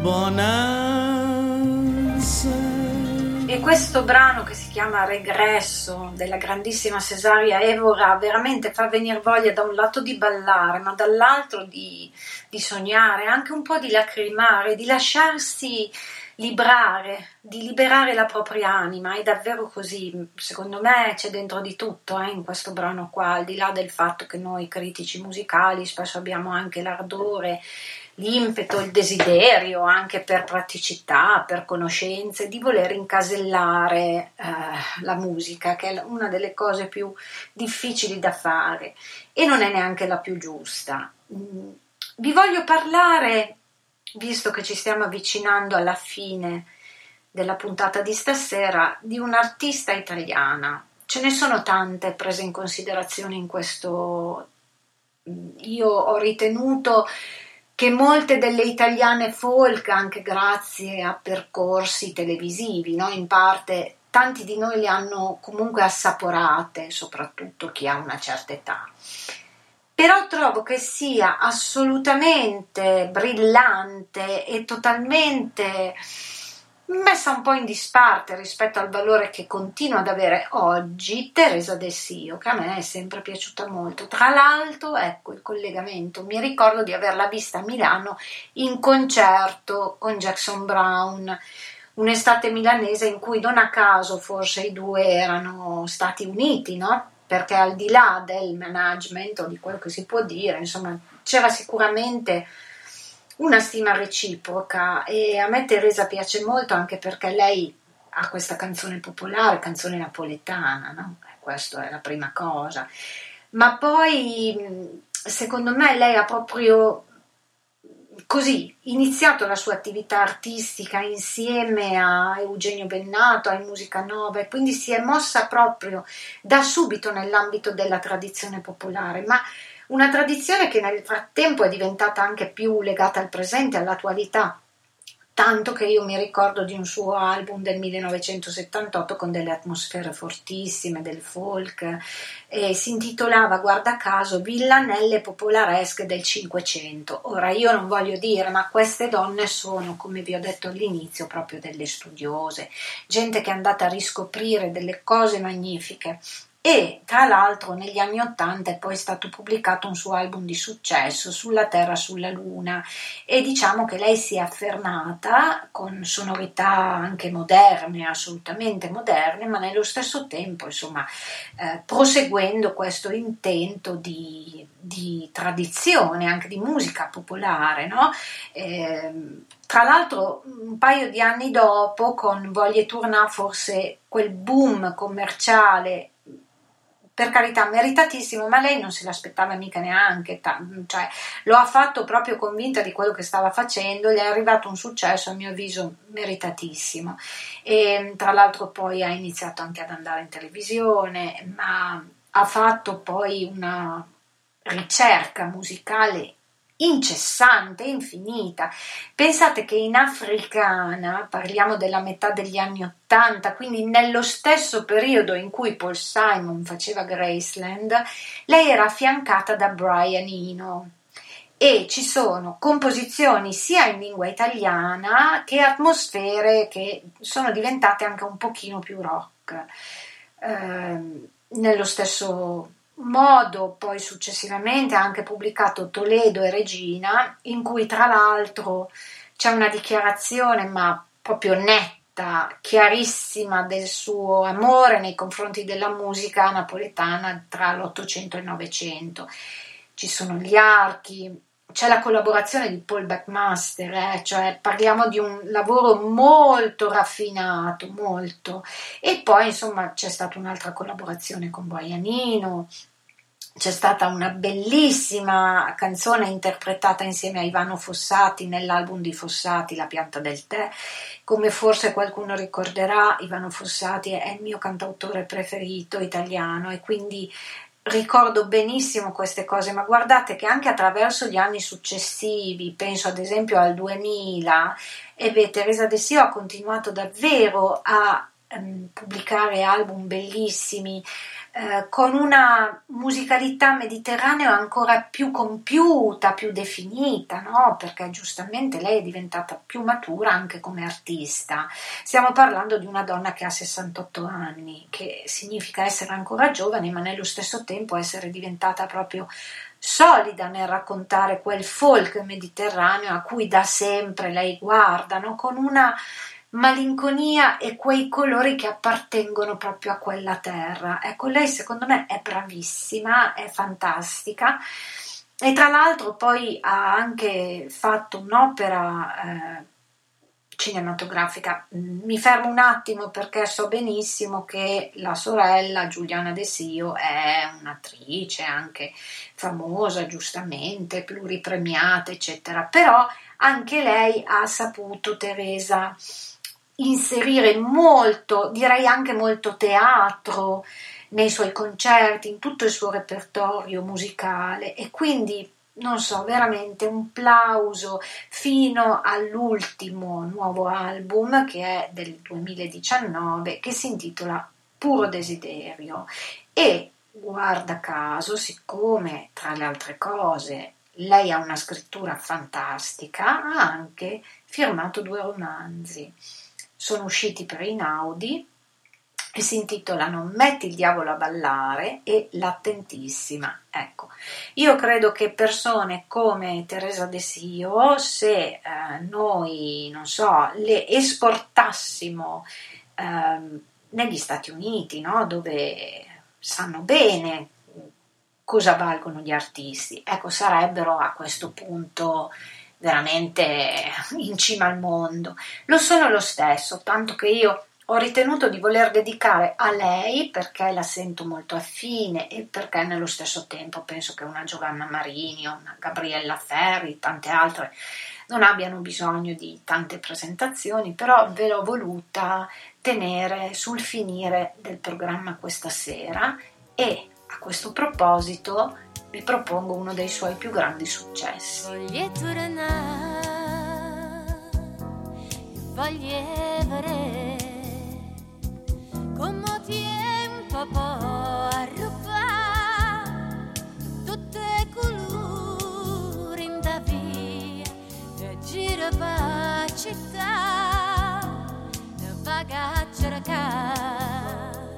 Bonanza. Questo brano che si chiama Regresso della grandissima Cesaria Evora veramente fa venire voglia da un lato di ballare, ma dall'altro di, di sognare, anche un po' di lacrimare, di lasciarsi librare, di liberare la propria anima. È davvero così. Secondo me c'è dentro di tutto eh, in questo brano qua, al di là del fatto che noi critici musicali spesso abbiamo anche l'ardore l'impeto, il desiderio anche per praticità, per conoscenze, di voler incasellare eh, la musica, che è una delle cose più difficili da fare e non è neanche la più giusta. Mm, Vi voglio parlare, visto che ci stiamo avvicinando alla fine della puntata di stasera, di un'artista italiana. Ce ne sono tante prese in considerazione in questo. Io ho ritenuto che molte delle italiane folk, anche grazie a percorsi televisivi, no? in parte tanti di noi le hanno comunque assaporate, soprattutto chi ha una certa età. Però trovo che sia assolutamente brillante e totalmente messa un po' in disparte rispetto al valore che continua ad avere oggi Teresa De Sio, che a me è sempre piaciuta molto. Tra l'altro, ecco il collegamento, mi ricordo di averla vista a Milano in concerto con Jackson Brown, un'estate milanese in cui non a caso forse i due erano stati uniti, no? Perché al di là del management o di quello che si può dire, insomma, c'era sicuramente una stima reciproca e a me Teresa piace molto anche perché lei ha questa canzone popolare, canzone napoletana, no? Questa è la prima cosa. Ma poi secondo me lei ha proprio così iniziato la sua attività artistica insieme a Eugenio Bennato, a Musica Nova e quindi si è mossa proprio da subito nell'ambito della tradizione popolare, ma una tradizione che nel frattempo è diventata anche più legata al presente, all'attualità, tanto che io mi ricordo di un suo album del 1978 con delle atmosfere fortissime del folk e si intitolava guarda caso Villanelle popolaresche del Cinquecento. Ora io non voglio dire, ma queste donne sono, come vi ho detto all'inizio, proprio delle studiose, gente che è andata a riscoprire delle cose magnifiche e tra l'altro negli anni Ottanta è poi stato pubblicato un suo album di successo sulla Terra sulla Luna e diciamo che lei si è affermata con sonorità anche moderne, assolutamente moderne, ma nello stesso tempo insomma eh, proseguendo questo intento di, di, tradizione, anche di musica popolare, no? Eh, tra l'altro, un paio di anni dopo, con Voglie Tournant, forse quel boom commerciale per carità, meritatissimo, ma lei non se l'aspettava mica neanche, cioè, lo ha fatto proprio convinta di quello che stava facendo, gli è arrivato un successo a mio avviso meritatissimo. E tra l'altro poi ha iniziato anche ad andare in televisione, ma ha fatto poi una ricerca musicale incessante, infinita. Pensate che in africana, parliamo della metà degli anni Ottanta, quindi nello stesso periodo in cui Paul Simon faceva Graceland, lei era affiancata da Brian Eno. e ci sono composizioni sia in lingua italiana che atmosfere che sono diventate anche un pochino più rock. Eh, nello stesso modo poi successivamente ha anche pubblicato Toledo e Regina in cui tra l'altro c'è una dichiarazione ma proprio netta, chiarissima del suo amore nei confronti della musica napoletana tra l'Ottocento e il Novecento. Ci sono gli archi, c'è la collaborazione di Paul Backmaster, eh, cioè parliamo di un lavoro molto raffinato, molto. E poi insomma c'è stata un'altra collaborazione con Boianino, c'è stata una bellissima canzone interpretata insieme a Ivano Fossati nell'album di Fossati, La pianta del tè. Come forse qualcuno ricorderà, Ivano Fossati è il mio cantautore preferito italiano e quindi ricordo benissimo queste cose, ma guardate che anche attraverso gli anni successivi, penso ad esempio al 2000, e Teresa De Sio ha continuato davvero a um, pubblicare album bellissimi, eh, con una musicalità mediterranea ancora più compiuta, più definita, no? perché giustamente lei è diventata più matura anche come artista. Stiamo parlando di una donna che ha 68 anni, che significa essere ancora giovane, ma nello stesso tempo essere diventata proprio solida nel raccontare quel folk mediterraneo a cui da sempre lei guarda, no? con una malinconia e quei colori che appartengono proprio a quella terra. Ecco, lei secondo me è bravissima, è fantastica e tra l'altro poi ha anche fatto un'opera eh, cinematografica. Mi fermo un attimo perché so benissimo che la sorella Giuliana De Sio è un'attrice anche famosa, giustamente, pluripremiata, eccetera, però anche lei ha saputo, Teresa, inserire molto, direi anche molto teatro nei suoi concerti, in tutto il suo repertorio musicale. E quindi non so, veramente un plauso fino all'ultimo nuovo album che è del 2019 che si intitola Puro Desiderio. E guarda caso, siccome tra le altre cose lei ha una scrittura fantastica, ha anche firmato due romanzi sono usciti per Inaudi e si intitolano Metti il diavolo a ballare e L'attentissima. Ecco, io credo che persone come Teresa De Sio, se eh, noi, non so, le esportassimo eh, negli Stati Uniti, no? dove sanno bene cosa valgono gli artisti, ecco, sarebbero a questo punto veramente in cima al mondo. Lo sono lo stesso, tanto che io ho ritenuto di voler dedicare a lei perché la sento molto affine e perché nello stesso tempo penso che una Giovanna Marini, una Gabriella Ferri, tante altre non abbiano bisogno di tante presentazioni, però ve l'ho voluta tenere sul finire del programma questa sera e a questo proposito vi propongo uno dei suoi più grandi successi. Voglio tornare, voglio vedere come tempo può arrubare tutte colori da via per città, ne vaga a cercare,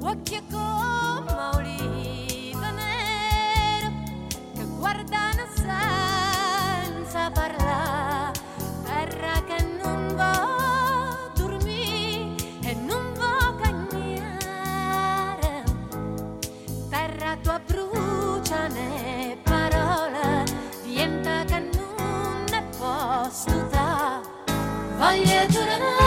occhio come voglio tornare.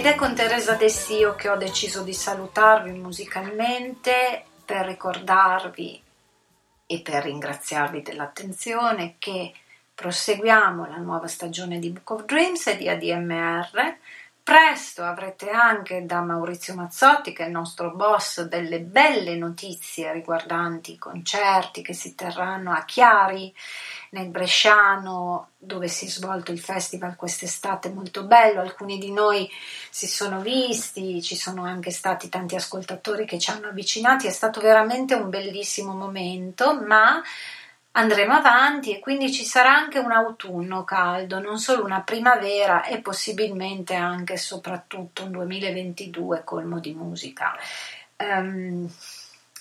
Ed è con Teresa Dessio che ho deciso di salutarvi musicalmente per ricordarvi e per ringraziarvi dell'attenzione che proseguiamo la nuova stagione di Book of Dreams e di ADMR. Presto avrete anche da Maurizio Mazzotti, che è il nostro boss, delle belle notizie riguardanti i concerti che si terranno a Chiari, nel Bresciano, dove si è svolto il festival quest'estate molto bello. Alcuni di noi si sono visti, ci sono anche stati tanti ascoltatori che ci hanno avvicinati, è stato veramente un bellissimo momento, ma andremo avanti e quindi ci sarà anche un autunno caldo, non solo una primavera e possibilmente anche e soprattutto un 2022 colmo di musica. Ehm,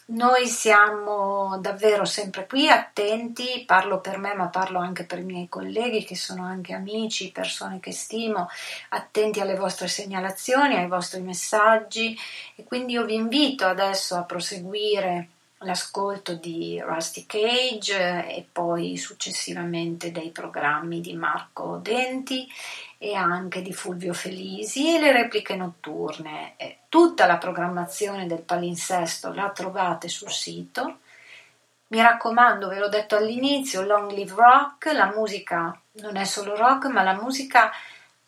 noi siamo davvero sempre qui attenti, parlo per me ma parlo anche per i miei colleghi che sono anche amici, persone che stimo, attenti alle vostre segnalazioni, ai vostri messaggi e quindi io vi invito adesso a proseguire l'ascolto di Rusty Cage eh, e poi successivamente dei programmi di Marco Denti e anche di Fulvio Felisi e le repliche notturne. Tutta la programmazione del palinsesto la trovate sul sito. Mi raccomando, ve l'ho detto all'inizio, Long Live Rock, la musica non è solo rock, ma la musica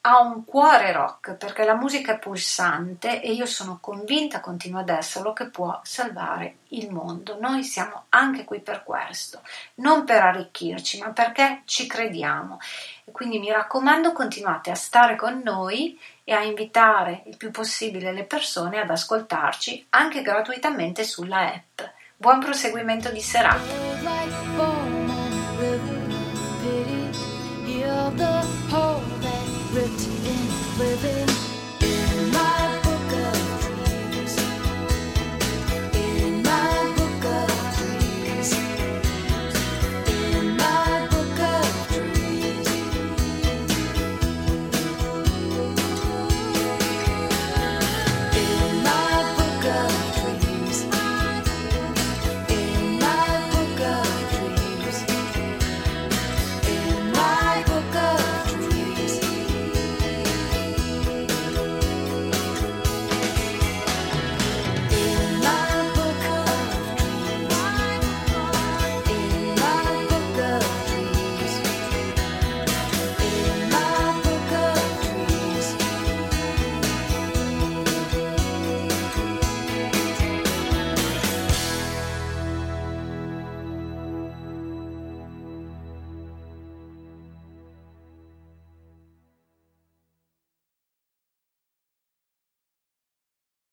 ha un cuore rock, perché la musica è pulsante e io sono convinta, continuo ad esserlo, che può salvare il mondo. Noi siamo anche qui per questo, non per arricchirci, ma perché ci crediamo. E quindi mi raccomando, continuate a stare con noi e a invitare il più possibile le persone ad ascoltarci anche gratuitamente sulla app. Buon proseguimento di serata.